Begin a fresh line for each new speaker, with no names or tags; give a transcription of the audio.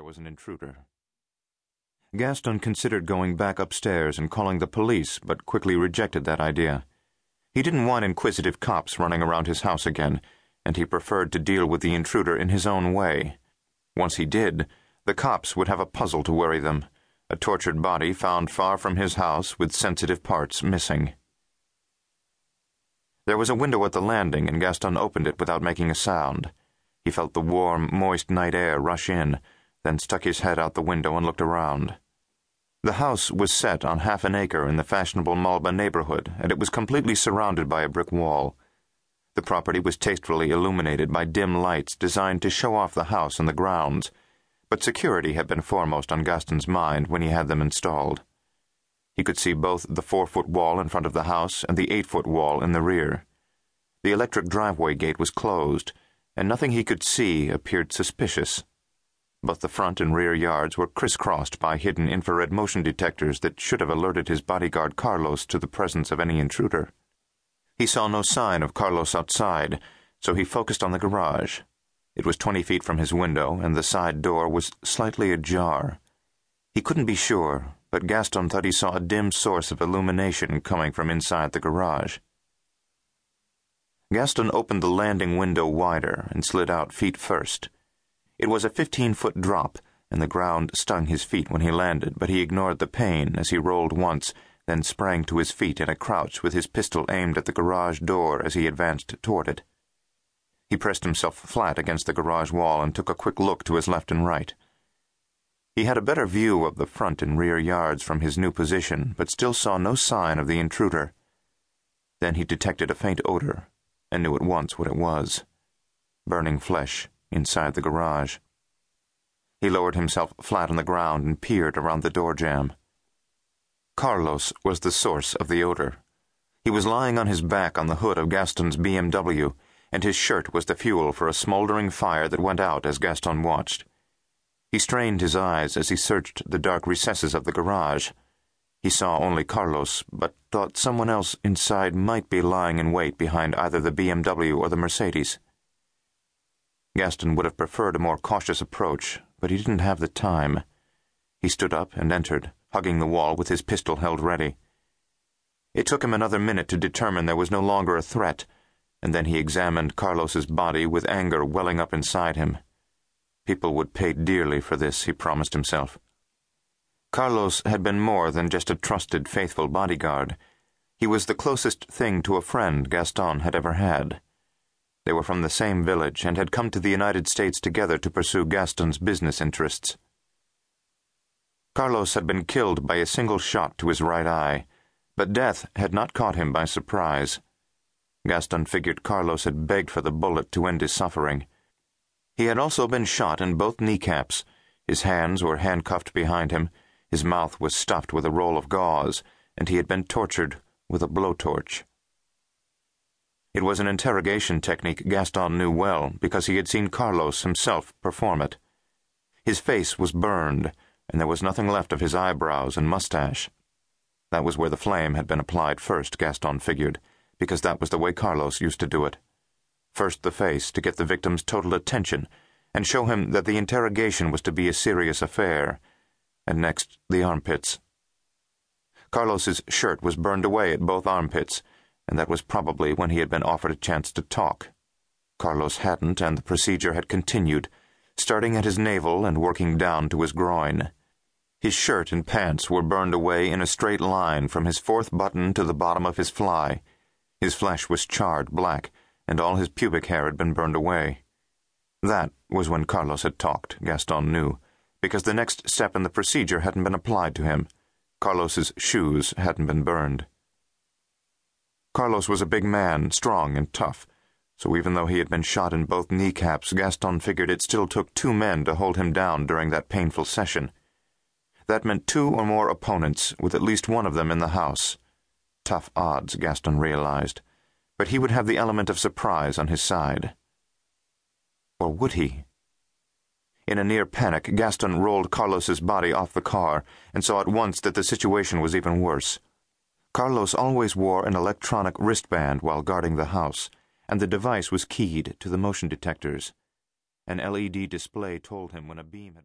there was an intruder. Gaston considered going back upstairs and calling the police, but quickly rejected that idea. He didn't want inquisitive cops running around his house again, and he preferred to deal with the intruder in his own way. Once he did, the cops would have a puzzle to worry them a tortured body found far from his house with sensitive parts missing. There was a window at the landing, and Gaston opened it without making a sound. He felt the warm, moist night air rush in then stuck his head out the window and looked around. The house was set on half an acre in the fashionable Malba neighborhood, and it was completely surrounded by a brick wall. The property was tastefully illuminated by dim lights designed to show off the house and the grounds, but security had been foremost on Gaston's mind when he had them installed. He could see both the four-foot wall in front of the house and the eight-foot wall in the rear. The electric driveway gate was closed, and nothing he could see appeared suspicious. Both the front and rear yards were crisscrossed by hidden infrared motion detectors that should have alerted his bodyguard Carlos to the presence of any intruder. He saw no sign of Carlos outside, so he focused on the garage. It was twenty feet from his window, and the side door was slightly ajar. He couldn't be sure, but Gaston thought he saw a dim source of illumination coming from inside the garage. Gaston opened the landing window wider and slid out feet first. It was a fifteen-foot drop, and the ground stung his feet when he landed, but he ignored the pain as he rolled once, then sprang to his feet in a crouch with his pistol aimed at the garage door as he advanced toward it. He pressed himself flat against the garage wall and took a quick look to his left and right. He had a better view of the front and rear yards from his new position, but still saw no sign of the intruder. Then he detected a faint odor, and knew at once what it was. Burning flesh inside the garage. He lowered himself flat on the ground and peered around the door jamb. Carlos was the source of the odor. He was lying on his back on the hood of Gaston's BMW, and his shirt was the fuel for a smoldering fire that went out as Gaston watched. He strained his eyes as he searched the dark recesses of the garage. He saw only Carlos, but thought someone else inside might be lying in wait behind either the BMW or the Mercedes. Gaston would have preferred a more cautious approach, but he didn't have the time. He stood up and entered, hugging the wall with his pistol held ready. It took him another minute to determine there was no longer a threat, and then he examined Carlos's body with anger welling up inside him. People would pay dearly for this, he promised himself. Carlos had been more than just a trusted, faithful bodyguard. He was the closest thing to a friend Gaston had ever had. They were from the same village and had come to the United States together to pursue Gaston's business interests. Carlos had been killed by a single shot to his right eye, but death had not caught him by surprise. Gaston figured Carlos had begged for the bullet to end his suffering. He had also been shot in both kneecaps. His hands were handcuffed behind him, his mouth was stuffed with a roll of gauze, and he had been tortured with a blowtorch. It was an interrogation technique Gaston knew well because he had seen Carlos himself perform it. His face was burned, and there was nothing left of his eyebrows and mustache. That was where the flame had been applied first, Gaston figured, because that was the way Carlos used to do it. First the face to get the victim's total attention and show him that the interrogation was to be a serious affair, and next the armpits. Carlos's shirt was burned away at both armpits and that was probably when he had been offered a chance to talk. Carlos hadn't, and the procedure had continued, starting at his navel and working down to his groin. His shirt and pants were burned away in a straight line from his fourth button to the bottom of his fly. His flesh was charred black, and all his pubic hair had been burned away. That was when Carlos had talked, Gaston knew, because the next step in the procedure hadn't been applied to him. Carlos's shoes hadn't been burned. Carlos was a big man, strong and tough, so even though he had been shot in both kneecaps, Gaston figured it still took two men to hold him down during that painful session. That meant two or more opponents, with at least one of them in the house. Tough odds, Gaston realized, but he would have the element of surprise on his side. Or would he? In a near panic, Gaston rolled Carlos's body off the car and saw at once that the situation was even worse. Carlos always wore an electronic wristband while guarding the house, and the device was keyed to the motion detectors. An LED display told him when a beam had